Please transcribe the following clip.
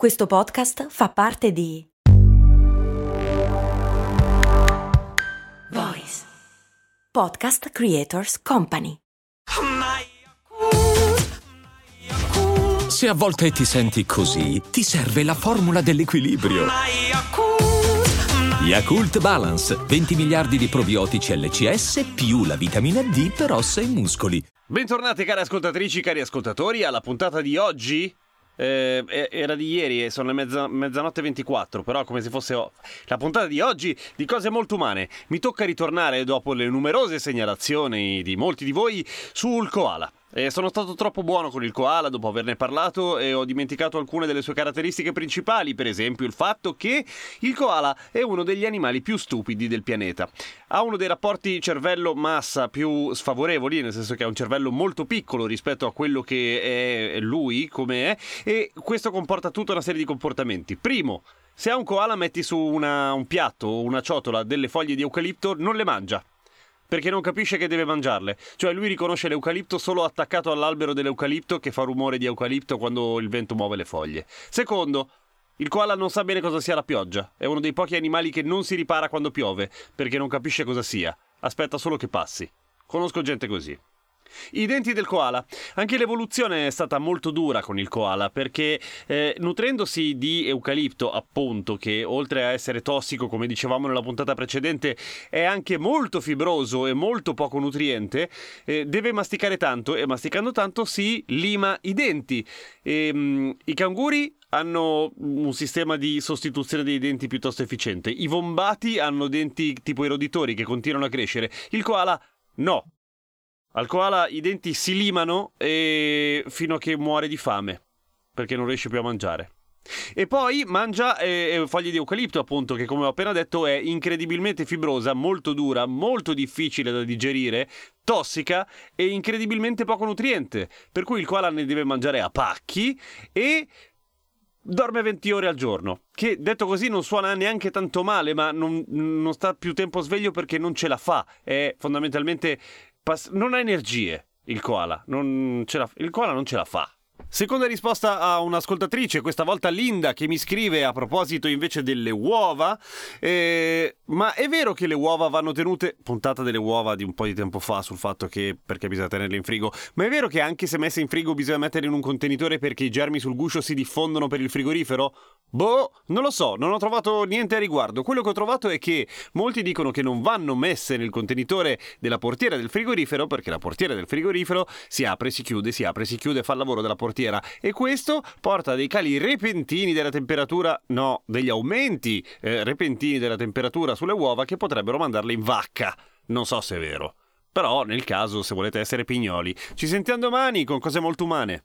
Questo podcast fa parte di Voice Podcast Creators Company. Se a volte ti senti così, ti serve la formula dell'equilibrio. Yakult Balance, 20 miliardi di probiotici LCS più la vitamina D per ossa e muscoli. Bentornati cari ascoltatrici, cari ascoltatori, alla puntata di oggi. Eh, era di ieri e sono le mezza, mezzanotte 24, però come se fosse la puntata di oggi di cose molto umane. Mi tocca ritornare dopo le numerose segnalazioni di molti di voi sul koala. E sono stato troppo buono con il koala dopo averne parlato e ho dimenticato alcune delle sue caratteristiche principali, per esempio il fatto che il koala è uno degli animali più stupidi del pianeta. Ha uno dei rapporti cervello-massa più sfavorevoli, nel senso che ha un cervello molto piccolo rispetto a quello che è lui, come è, e questo comporta tutta una serie di comportamenti. Primo, se ha un koala metti su una, un piatto o una ciotola delle foglie di eucalipto, non le mangia perché non capisce che deve mangiarle. Cioè lui riconosce l'eucalipto solo attaccato all'albero dell'eucalipto che fa rumore di eucalipto quando il vento muove le foglie. Secondo, il koala non sa bene cosa sia la pioggia. È uno dei pochi animali che non si ripara quando piove, perché non capisce cosa sia. Aspetta solo che passi. Conosco gente così. I denti del koala. Anche l'evoluzione è stata molto dura con il koala perché eh, nutrendosi di eucalipto, appunto, che oltre a essere tossico, come dicevamo nella puntata precedente, è anche molto fibroso e molto poco nutriente, eh, deve masticare tanto e masticando tanto si lima i denti. E, ehm, mh, I canguri hanno un sistema di sostituzione dei denti piuttosto efficiente. I vombati hanno denti tipo eroditori che continuano a crescere. Il koala no. Al koala i denti si limano e... fino a che muore di fame, perché non riesce più a mangiare. E poi mangia eh, foglie di eucalipto, appunto, che come ho appena detto è incredibilmente fibrosa, molto dura, molto difficile da digerire, tossica e incredibilmente poco nutriente. Per cui il koala ne deve mangiare a pacchi e dorme 20 ore al giorno. Che detto così non suona neanche tanto male, ma non, non sta più tempo sveglio perché non ce la fa. È fondamentalmente pass- non ha energie il koala, non la- il koala non ce la fa. Seconda risposta a un'ascoltatrice, questa volta Linda, che mi scrive a proposito invece delle uova. Eh, ma è vero che le uova vanno tenute. Puntata delle uova di un po' di tempo fa sul fatto che perché bisogna tenerle in frigo. Ma è vero che anche se messe in frigo bisogna metterle in un contenitore perché i germi sul guscio si diffondono per il frigorifero? Boh, non lo so, non ho trovato niente a riguardo. Quello che ho trovato è che molti dicono che non vanno messe nel contenitore della portiera del frigorifero perché la portiera del frigorifero si apre, si chiude, si apre, si chiude, fa il lavoro della portiera e questo porta a dei cali repentini della temperatura, no, degli aumenti eh, repentini della temperatura sulle uova che potrebbero mandarle in vacca. Non so se è vero. Però, nel caso, se volete essere pignoli, ci sentiamo domani con cose molto umane.